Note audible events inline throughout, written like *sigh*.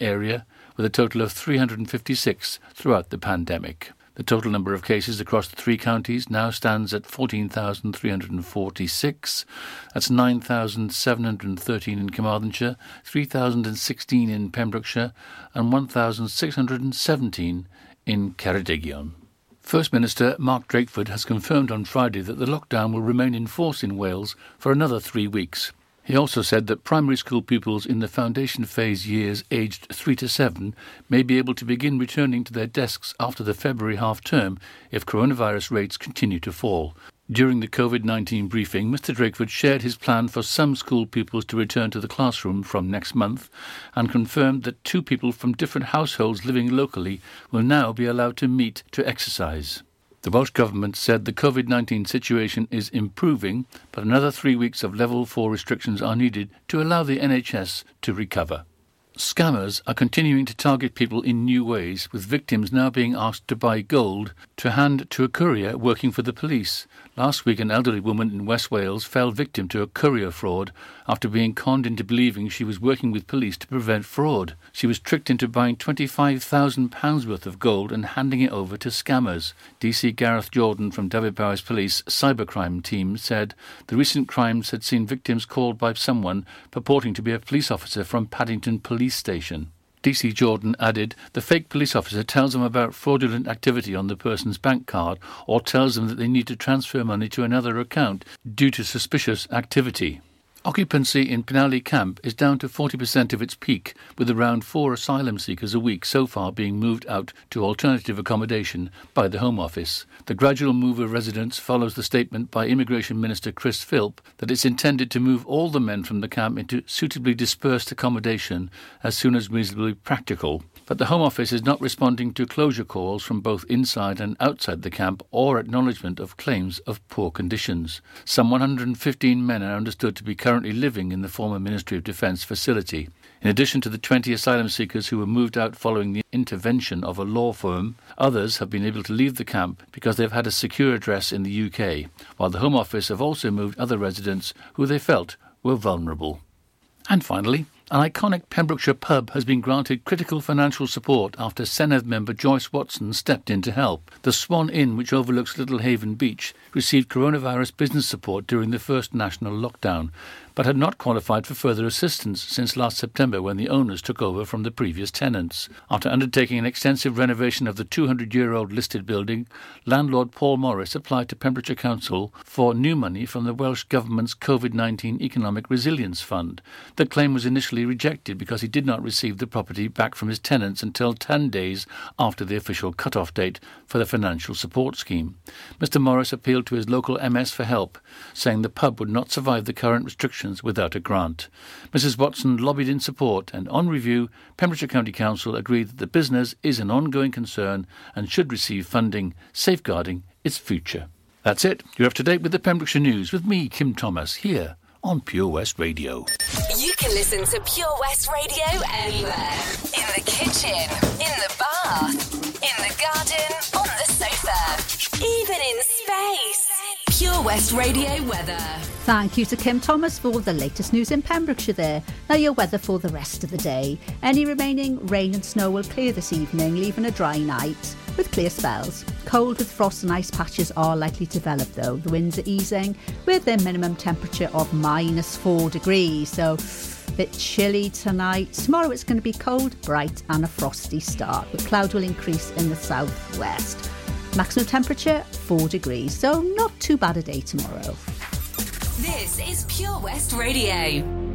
area, with a total of 356 throughout the pandemic. The total number of cases across the three counties now stands at 14,346. That's 9,713 in Carmarthenshire, 3,016 in Pembrokeshire, and 1,617 in Ceredigion. First Minister Mark Drakeford has confirmed on Friday that the lockdown will remain in force in Wales for another three weeks. He also said that primary school pupils in the foundation phase years aged 3 to 7 may be able to begin returning to their desks after the February half term if coronavirus rates continue to fall. During the COVID 19 briefing, Mr. Drakeford shared his plan for some school pupils to return to the classroom from next month and confirmed that two people from different households living locally will now be allowed to meet to exercise. The Welsh Government said the COVID 19 situation is improving, but another three weeks of level 4 restrictions are needed to allow the NHS to recover. Scammers are continuing to target people in new ways, with victims now being asked to buy gold to hand to a courier working for the police. Last week, an elderly woman in West Wales fell victim to a courier fraud after being conned into believing she was working with police to prevent fraud. She was tricked into buying £25,000 worth of gold and handing it over to scammers. DC Gareth Jordan from Dyfed-Powys Police cybercrime team said the recent crimes had seen victims called by someone purporting to be a police officer from Paddington Police Station. DC Jordan added, the fake police officer tells them about fraudulent activity on the person's bank card or tells them that they need to transfer money to another account due to suspicious activity. Occupancy in Penally Camp is down to 40% of its peak, with around four asylum seekers a week so far being moved out to alternative accommodation by the Home Office. The gradual move of residents follows the statement by Immigration Minister Chris Philp that it's intended to move all the men from the camp into suitably dispersed accommodation as soon as reasonably practical. But the Home Office is not responding to closure calls from both inside and outside the camp or acknowledgement of claims of poor conditions. Some 115 men are understood to be currently living in the former Ministry of Defence facility. In addition to the 20 asylum seekers who were moved out following the intervention of a law firm, others have been able to leave the camp because they've had a secure address in the UK, while the Home Office have also moved other residents who they felt were vulnerable. And finally, an iconic Pembrokeshire pub has been granted critical financial support after Senedd member Joyce Watson stepped in to help. The Swan Inn, which overlooks Little Haven Beach, received coronavirus business support during the first national lockdown, but had not qualified for further assistance since last September when the owners took over from the previous tenants. After undertaking an extensive renovation of the 200 year old listed building, landlord Paul Morris applied to Pembrokeshire Council for new money from the Welsh Government's COVID 19 Economic Resilience Fund. The claim was initially rejected because he did not receive the property back from his tenants until 10 days after the official cut-off date for the financial support scheme. Mr Morris appealed to his local MS for help, saying the pub would not survive the current restrictions without a grant. Mrs Watson lobbied in support, and on review, Pembrokeshire County Council agreed that the business is an ongoing concern and should receive funding, safeguarding its future. That's it. You're up to date with the Pembrokeshire News with me, Kim Thomas, here on Pure West Radio. You can listen to Pure West Radio anywhere. In the kitchen, in the bath, in the garden, on the sofa, even in. Pure West Radio weather. Thank you to Kim Thomas for the latest news in Pembrokeshire there. Now your weather for the rest of the day. Any remaining rain and snow will clear this evening, leaving a dry night with clear spells. Cold with frost and ice patches are likely to develop though. The winds are easing with a minimum temperature of minus four degrees. So a bit chilly tonight. Tomorrow it's going to be cold, bright and a frosty start. The cloud will increase in the southwest. Maximum temperature 4 degrees, so not too bad a day tomorrow. This is Pure West Radio.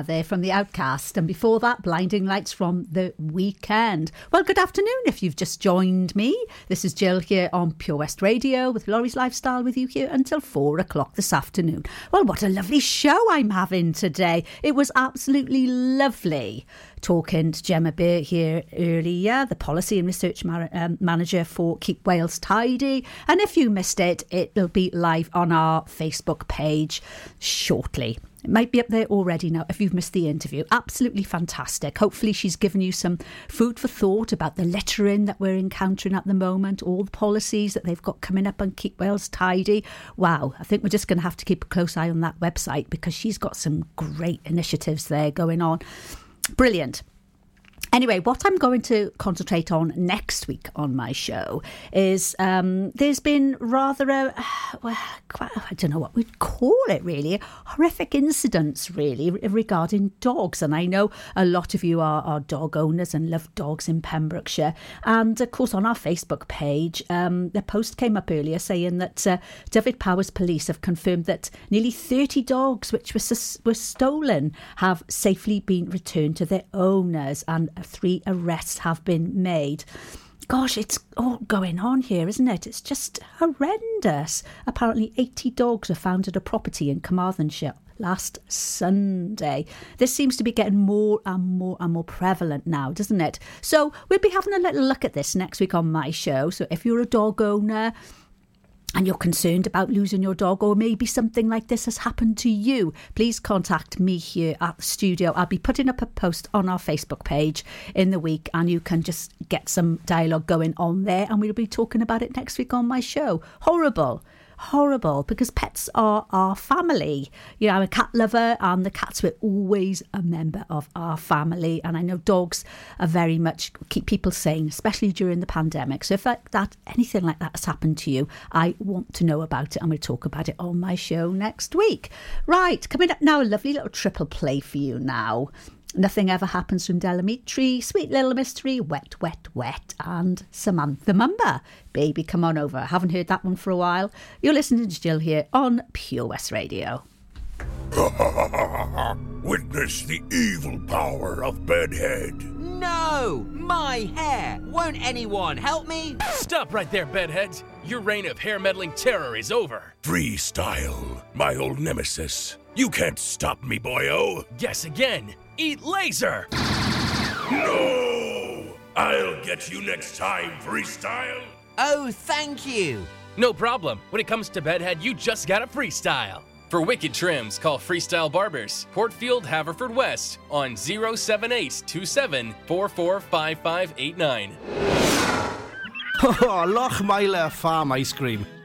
Yeah, they're from The OutKast. And before that, Blinding Lights from The Weeknd. Well, good afternoon if you've just joined me. This is Jill here on Pure West Radio with Lawrie's Lifestyle with you here until four o'clock this afternoon. Well, what a lovely show I'm having today. It was absolutely lovely talking to Gemma Beer here earlier, the policy and research um, manager for Keep Wales Tidy. And if you missed it, it'll be live on our Facebook page shortly. It might be up there already now if you've missed the interview. Absolutely fantastic. Hopefully, she's given you some food for thought about the littering that we're encountering at the moment, all the policies that they've got coming up on Keep Wales Tidy. Wow, I think we're just going to have to keep a close eye on that website because she's got some great initiatives there going on. Brilliant. Anyway, what I'm going to concentrate on next week on my show is um, there's been rather a, *sighs* well, quite, I don't know what we'd call it really, horrific incidents really regarding dogs. And I know a lot of you are, are dog owners and love dogs in Pembrokeshire. And of course, on our Facebook page, um, the post came up earlier saying that uh, Dyfed-Powys Police have confirmed that nearly 30 dogs which were, were stolen have safely been returned to their owners. And three arrests have been made. Gosh, it's all going on here, isn't it? It's just horrendous. Apparently, 80 dogs were found at a property in Carmarthenshire last Sunday. This seems to be getting more and more and more prevalent now, doesn't it? So, we'll be having a little look at this next week on my show. So, if you're a dog owner, and you're concerned about losing your dog, or maybe something like this has happened to you, please contact me here at the studio. I'll be putting up a post on our Facebook page in the week, and you can just get some dialogue going on there, and we'll be talking about it next week on my show. Horrible horrible because pets are our family. You know, I'm a cat lover and the cats were always a member of our family. And I know dogs are very much keep people sane, especially during the pandemic. So if that, that anything like that has happened to you, I want to know about it and we'll talk about it on my show next week. Right, coming up now, a lovely little triple play for you now. Nothing Ever Happens from Del Amitri, Sweet Little Mystery, Wet, Wet, Wet, and Samantha Mumba. Baby, come on over. I Haven't heard that one for a while. You're listening to Jill here on Pure West Radio. *laughs* Witness the evil power of Bedhead. No! My hair! Won't anyone help me? Stop right there, Bedheads. Your reign of hair meddling terror is over. Freestyle, my old nemesis. You can't stop me, boyo. Guess again. Eat laser. No! I'll get you next time, freestyle. Oh, thank you. No problem. When it comes to bedhead, you just gotta freestyle. For wicked trims, call Freestyle Barbers, Portfield, Haverfordwest on 07827 445589. Oh, *laughs* Lochmeyler Farm Ice Cream.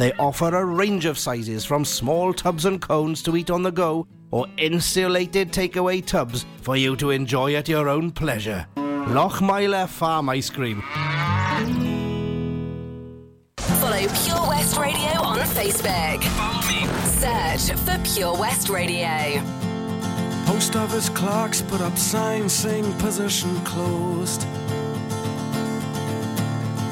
They offer a range of sizes from small tubs and cones to eat on the go or insulated takeaway tubs for you to enjoy at your own pleasure. Lochmeyler Farm Ice Cream. Follow Pure West Radio on Facebook. Follow me. Search for Pure West Radio. Post office clerks put up signs saying position closed.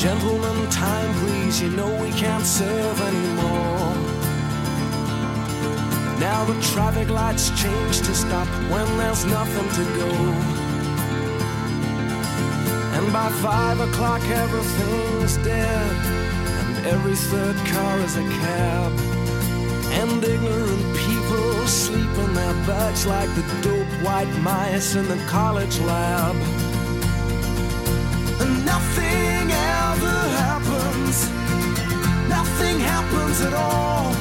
Gentlemen, time please, you know we can't serve anymore. Now the traffic lights change to stop when there's nothing to go. And by five o'clock everything's dead, and every third car is a cab. And ignorant people sleep in their beds like the dope white mice in the college lab. Nothing happens at all.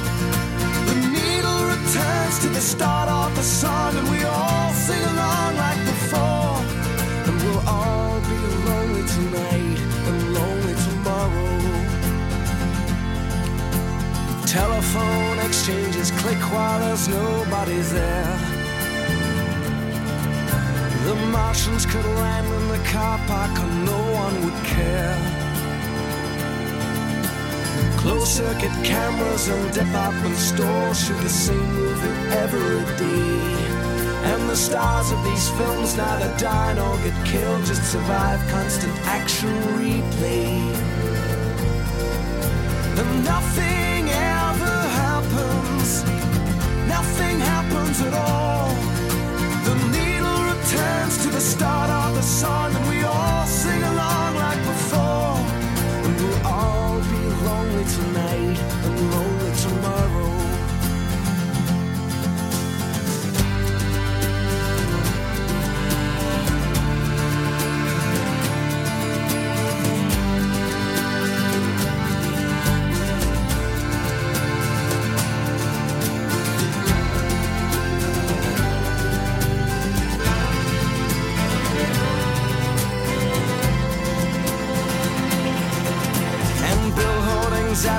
The needle returns to the start of the song, and we all sing along like before. And we'll all be lonely tonight and lonely tomorrow. Telephone exchanges click while there's nobody there. The Martians could land in the car park and no one would care. Closed circuit cameras and department stores shoot the same movie every day. And the stars of these films neither die nor get killed, just survive constant action replay. And nothing ever happens, nothing happens at all. The needle returns to the start of the song,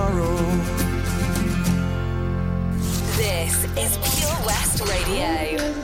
Tomorrow. This is Pure West Radio.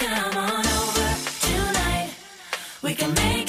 Come on over tonight. We can make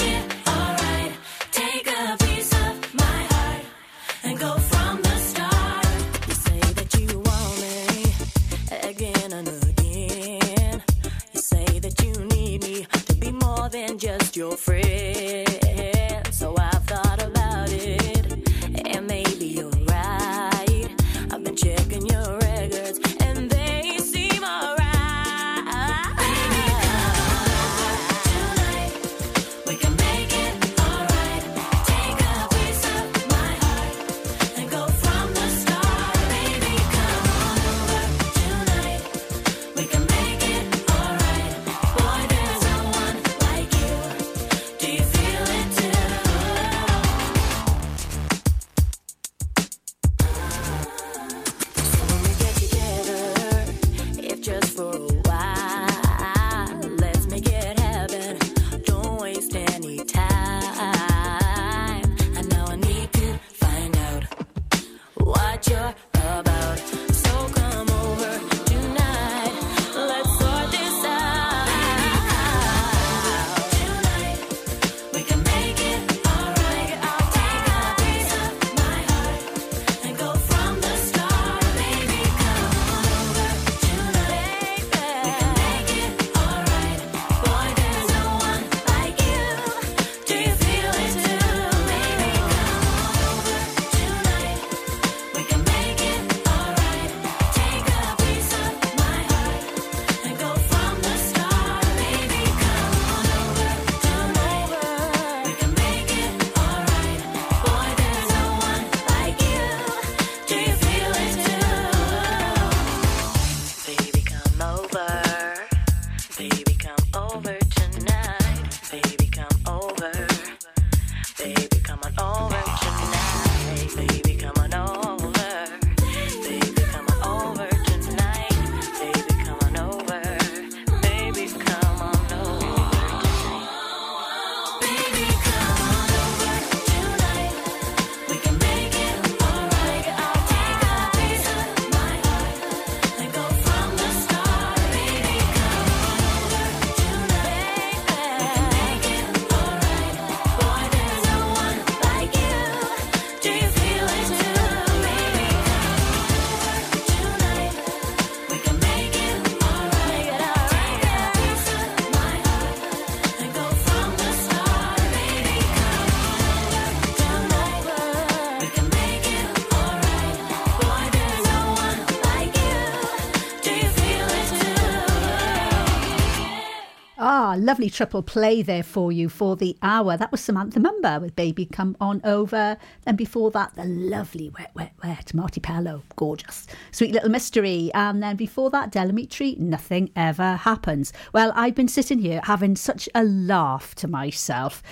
lovely triple play there for you for the hour. That was Samantha Mumba with Baby Come On Over. Then before that, the lovely Wet, Wet, Wet, Marti Pellow, gorgeous. Sweet Little Mystery. And then before that, Del Amitri, Nothing Ever Happens. Well, I've been sitting here having such a laugh to myself.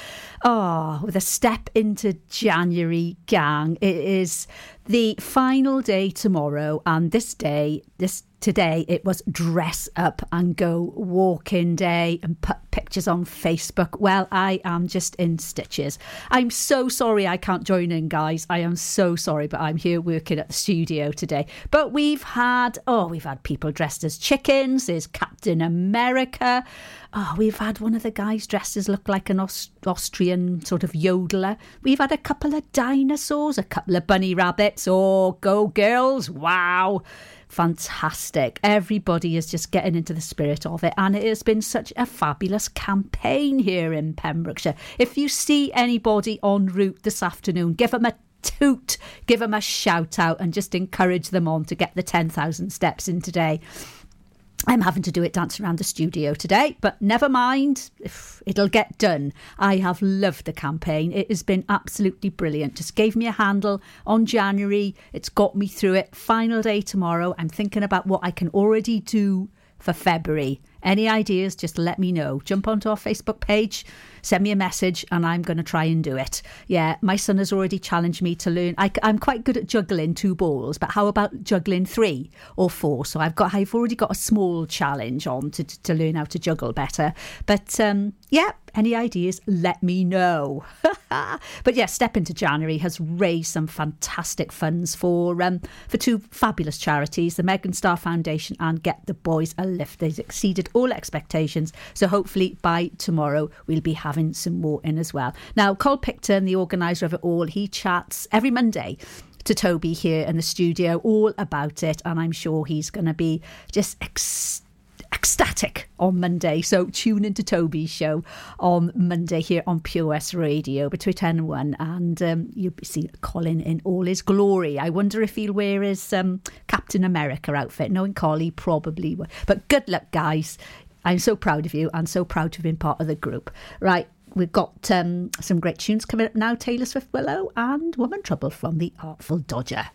Oh, with a step into January, gang. It is the final day tomorrow, and this day, this today, it was dress up and go walking day and put pictures on Facebook. Well, I am just in stitches. I'm so sorry I can't join in, guys. I am so sorry, but I'm here working at the studio today. But we've had, oh, we've had people dressed as chickens. There's Captain America. Oh, we've had one of the guys dressed as look like an Aus- Austrian sort of yodeler. We've had a couple of dinosaurs, a couple of bunny rabbits. Oh, go girls! Wow, fantastic! Everybody is just getting into the spirit of it, and it has been such a fabulous campaign here in Pembrokeshire. If you see anybody en route this afternoon, give them a toot, give them a shout out, and just encourage them on to get the 10,000 steps in today. I'm having to do it dancing around the studio today, but never mind. It'll get done. I have loved the campaign. It has been absolutely brilliant. Just gave me a handle on January. It's got me through it. Final day tomorrow. I'm thinking about what I can already do for February. Any ideas, just let me know. Jump onto our Facebook page. Send me a message and I'm going to try and do it. Yeah, my son has already challenged me to learn. I, am quite good at juggling two balls, but how about juggling three or four? So I've got, I've already got a small challenge on to, to learn how to juggle better. But um, yeah, any ideas, let me know. *laughs* but yeah, Step into January has raised some fantastic funds for um, for two fabulous charities, the Megan Star Foundation and Get the Boys a Lift. They've exceeded all expectations. So hopefully by tomorrow we'll be having some more in as well. Now, Cole Picton, the organiser of it all, he chats every Monday to Toby here in the studio all about it, and I'm sure he's going to be just ecstatic ecstatic on Monday. So tune into Toby's show on Monday here on Pure West Radio between 10 and 1. And um, you'll see Colin in all his glory. I wonder if he'll wear his um, Captain America outfit. Knowing Colin, probably will. But good luck, guys. I'm so proud of you and so proud to have been part of the group. Right, we've got um, some great tunes coming up now Taylor Swift Willow and Woman Trouble from the Artful Dodger.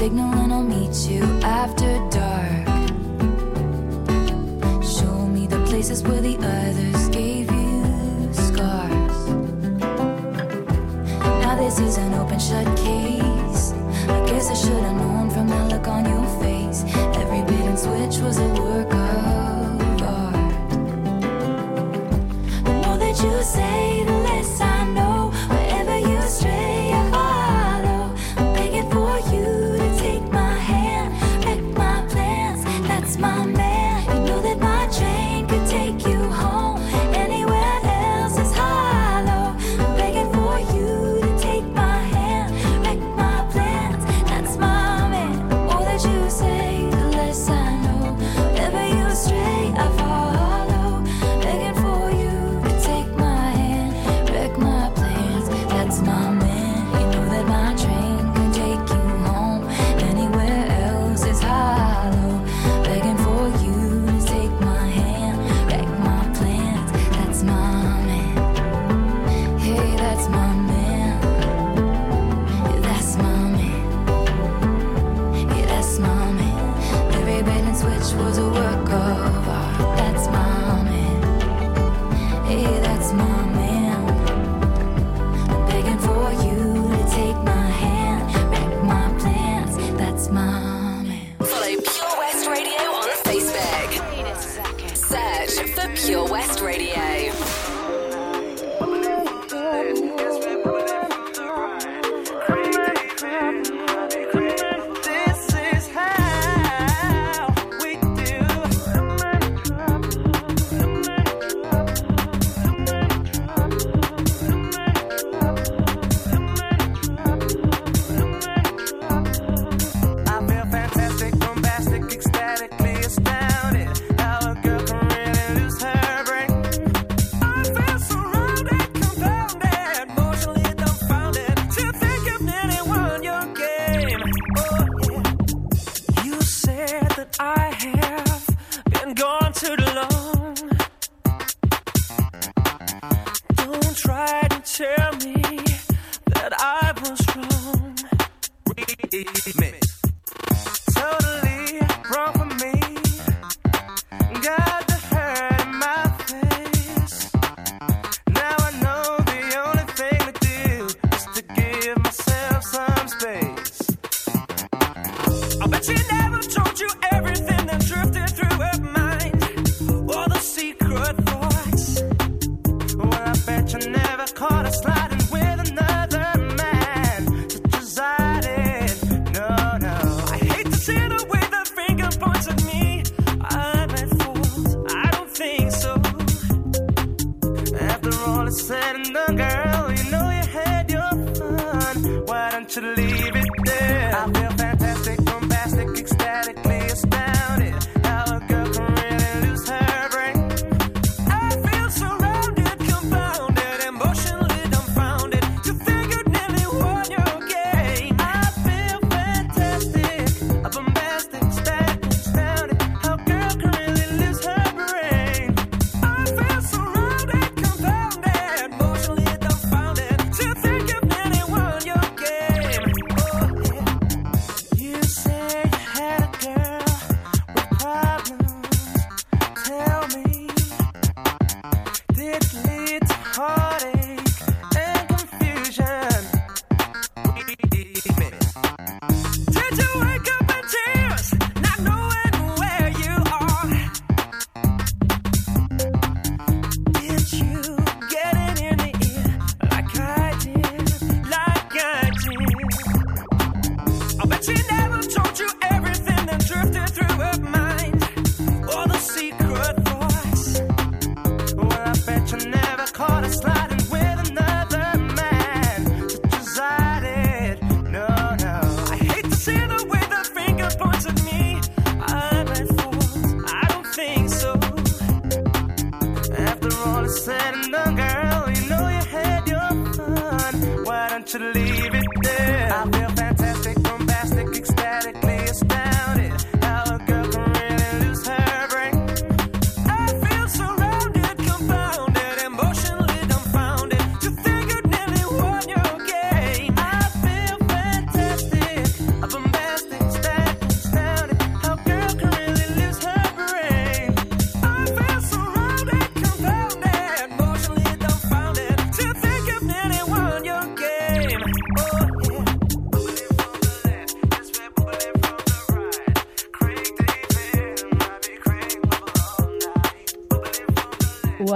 Signal and I'll meet you after dark. Show me the places where the others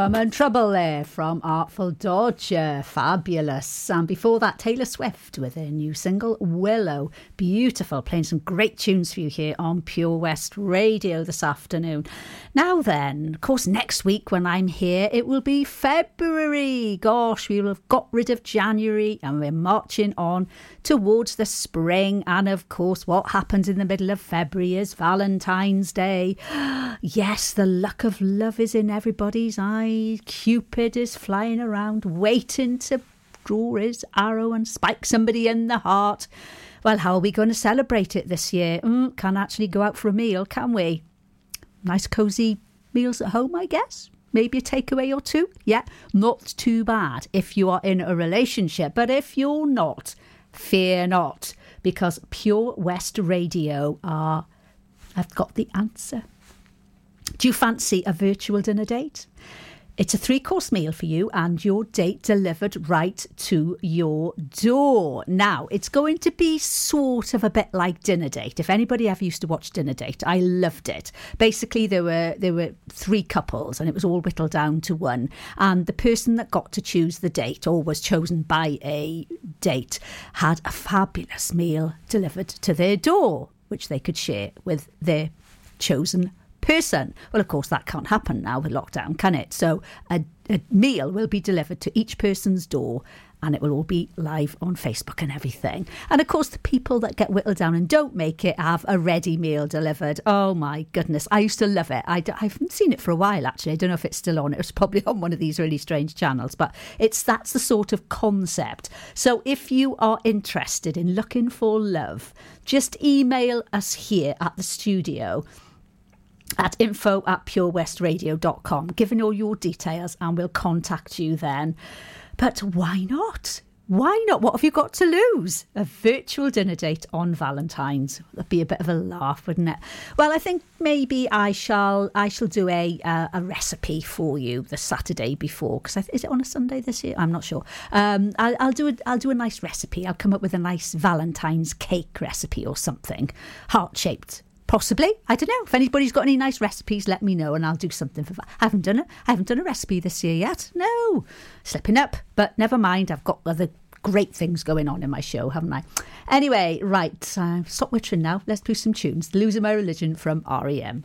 Woman Trouble there from Artful Dodger. Fabulous. And before that, Taylor Swift with her new single, Willow. Beautiful. Playing some great tunes for you here on Pure West Radio this afternoon. Now then, of course, next week when I'm here, it will be February. Gosh, we will have got rid of January and we're marching on towards the spring. And of course, what happens in the middle of February is Valentine's Day. *gasps* yes, the luck of love is in everybody's eye. Cupid is flying around, waiting to draw his arrow and spike somebody in the heart. Well, how are we going to celebrate it this year? Mm, can't actually go out for a meal, can we? Nice cosy meals at home, I guess. Maybe a takeaway or two. Yeah, not too bad if you are in a relationship. But if you're not, fear not, because Pure West Radio are. I've got the answer. Do you fancy a virtual dinner date? It's a three course meal for you and your date delivered right to your door. Now, it's going to be sort of a bit like Dinner Date. If anybody ever used to watch Dinner Date, I loved it. Basically, there were there were three couples and it was all whittled down to one. And the person that got to choose the date or was chosen by a date had a fabulous meal delivered to their door, which they could share with their chosen person. Well, of course, that can't happen now with lockdown, can it? So a, a meal will be delivered to each person's door and it will all be live on Facebook and everything. And of course, the people that get whittled down and don't make it have a ready meal delivered. Oh my goodness, I used to love it. I, I haven't seen it for a while actually. I don't know if it's still on. It was probably *laughs* on one of these really strange channels, but it's that's the sort of concept. So if you are interested in looking for love, just email us here at the studio at info at purewestradio.com, giving all your details, and we'll contact you then. But why not? Why not? What have you got to lose? A virtual dinner date on Valentine's. That'd be a bit of a laugh, wouldn't it? Well, I think maybe I shall. I shall do a uh, a recipe for you the Saturday before. Because is it on a Sunday this year? I'm not sure. Um, I'll, I'll do a, I'll do a nice recipe. I'll come up with a nice Valentine's cake recipe or something, heart shaped Possibly. I don't know. If anybody's got any nice recipes, let me know and I'll do something for that. I haven't done it. I haven't done a recipe this year yet. No. Slipping up. But never mind. I've got other great things going on in my show, haven't I? Anyway, right. Uh, stop wittering now. Let's do some tunes. Losing My Religion from REM.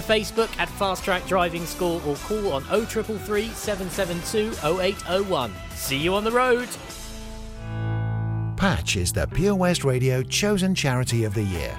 Facebook at Fast Track Driving School or call on 0333 772 0801. See you on the road. Patch is the Pure West Radio chosen charity of the year.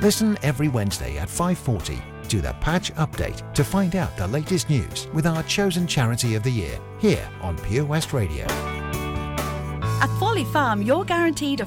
Listen every Wednesday at 5:40 to the Patch Update to find out the latest news with our chosen charity of the year here on Pure West Radio. At Folly Farm, you're guaranteed a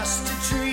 Just a dream.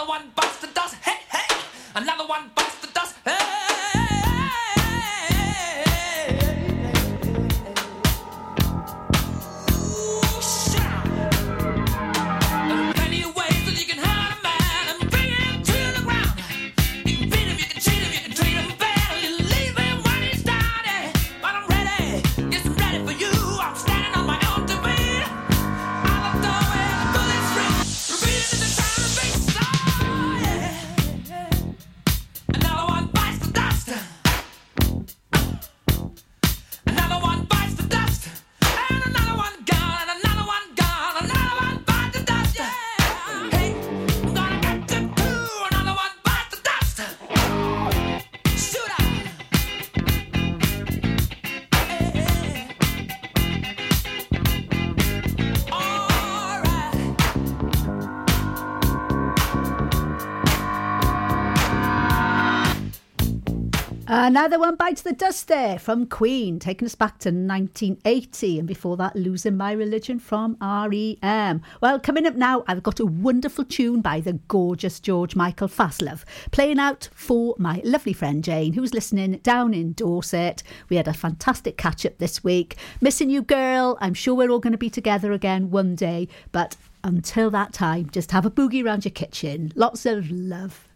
Another one busts the dust, hey, hey. Another one busts the dust, hey. Another one bites the dust there from Queen, taking us back to 1980, and before that, Losing My Religion from REM. Well, coming up now, I've got a wonderful tune by the gorgeous George Michael Fastlove, playing out for my lovely friend Jane, who's listening down in Dorset. We had a fantastic catch up this week. Missing you, girl. I'm sure we're all going to be together again one day, but until that time, just have a boogie round your kitchen. Lots of love.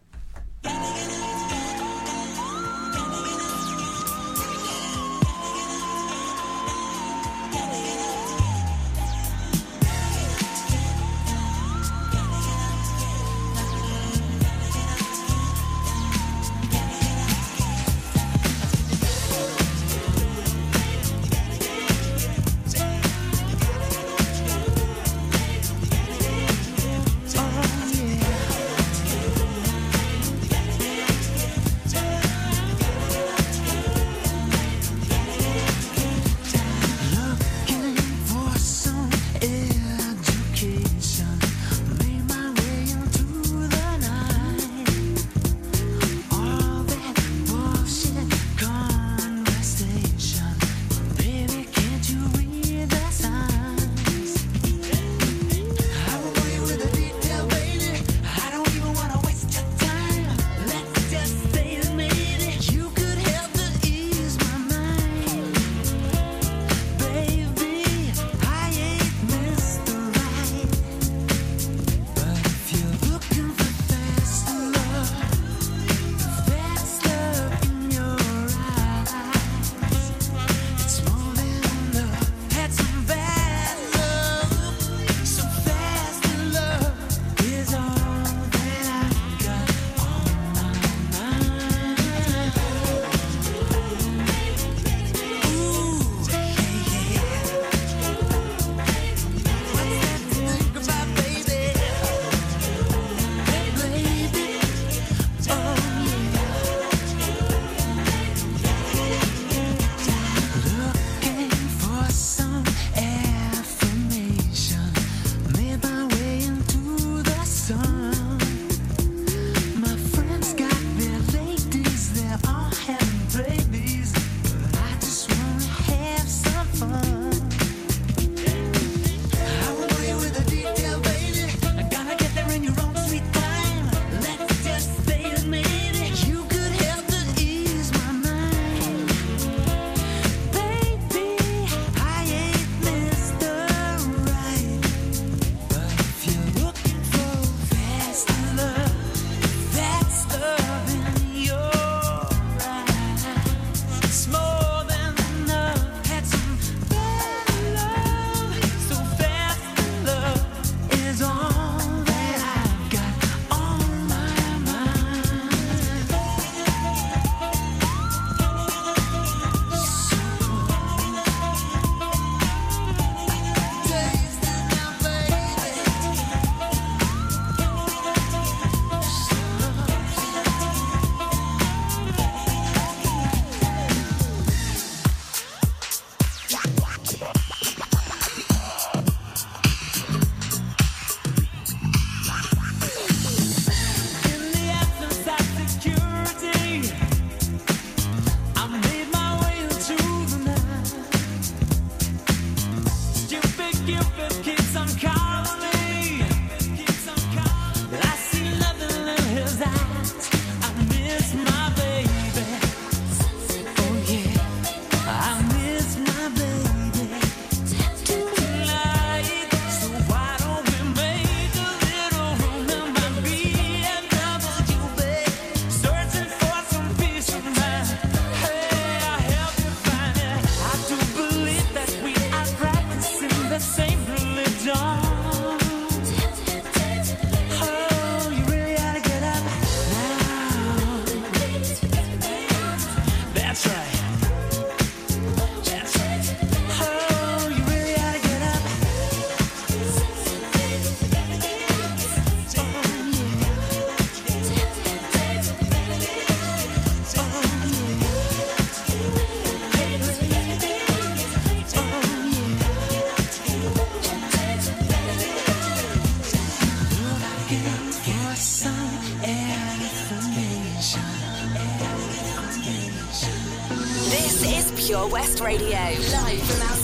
Radio, live from our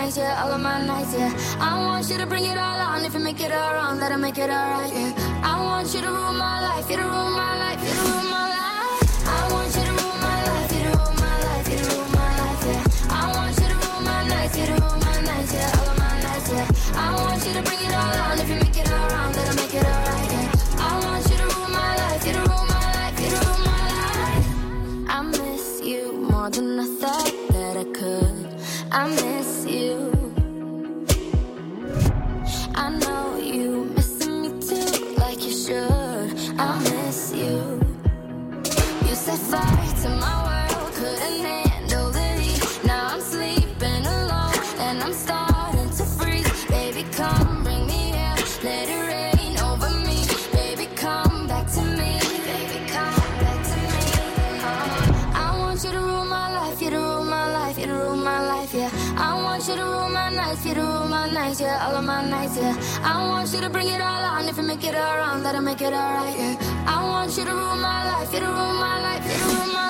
nights, yeah, all of my nights, yeah. I want you to bring it all on. If you make it all wrong, let will make it all right, yeah. I want you to rule my life, you to rule my life, you to rule my life. I want you to rule my life, you to rule my life, you to rule my life, yeah. I want you to rule my nights, you to rule my nights, yeah, all of my nights, yeah. I want you to bring it all on. If you make it all right. nights, yeah, all of my nights, yeah. I want you to bring it all on. If you make it all wrong, that'll make it all right, yeah. I want you to rule my life, you to rule my life, you to rule my life.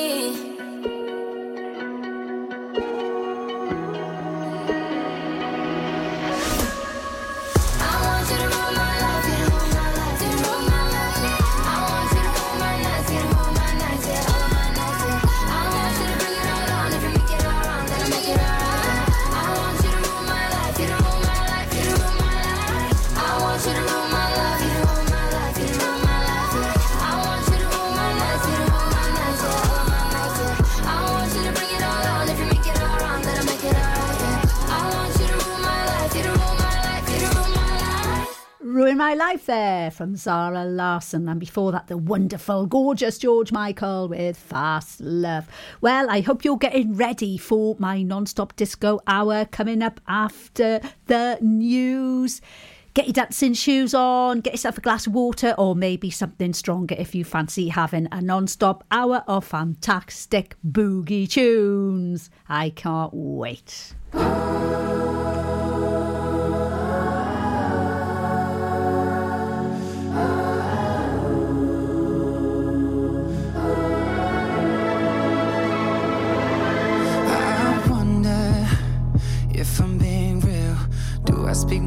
Ruin My Life there from Zara Larsson. And before that, the wonderful, gorgeous George Michael with Fastlove. Well, I hope you're getting ready for my non stop disco hour coming up after the news. Get your dancing shoes on, get yourself a glass of water, or maybe something stronger if you fancy having a non stop hour of fantastic boogie tunes. I can't wait.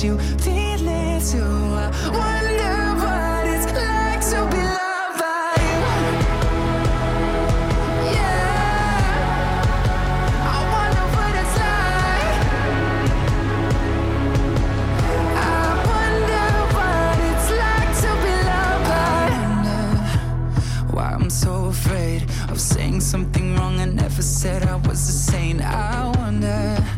to be loved by you. Yeah, I wonder what it's like. I wonder what it's like to be loved by. You. Why I'm so afraid of saying something wrong. I never said I was a saint. I wonder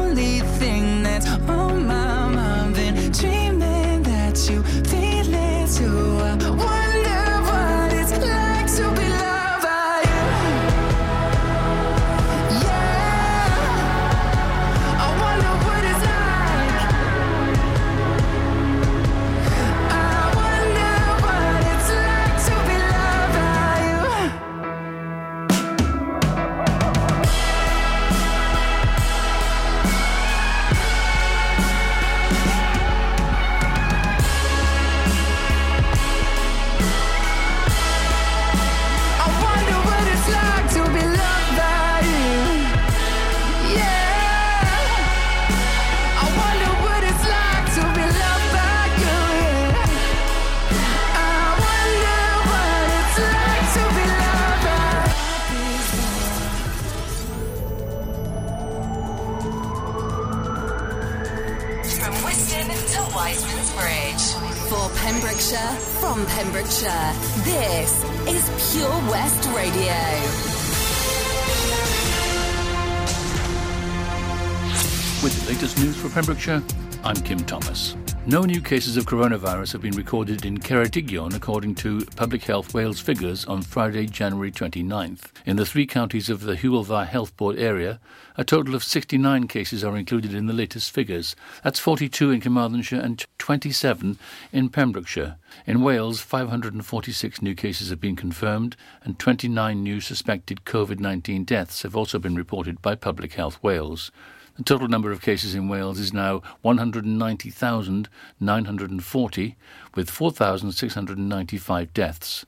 I'm Kim Thomas. No new cases of coronavirus have been recorded in Ceredigion according to Public Health Wales figures on Friday, January 29th. In the three counties of the Hywel Dda Health Board area, a total of 69 cases are included in the latest figures. That's 42 in Carmarthenshire and 27 in Pembrokeshire. In Wales, 546 new cases have been confirmed and 29 new suspected COVID-19 deaths have also been reported by Public Health Wales. The total number of cases in Wales is now 190,940, with 4,695 deaths.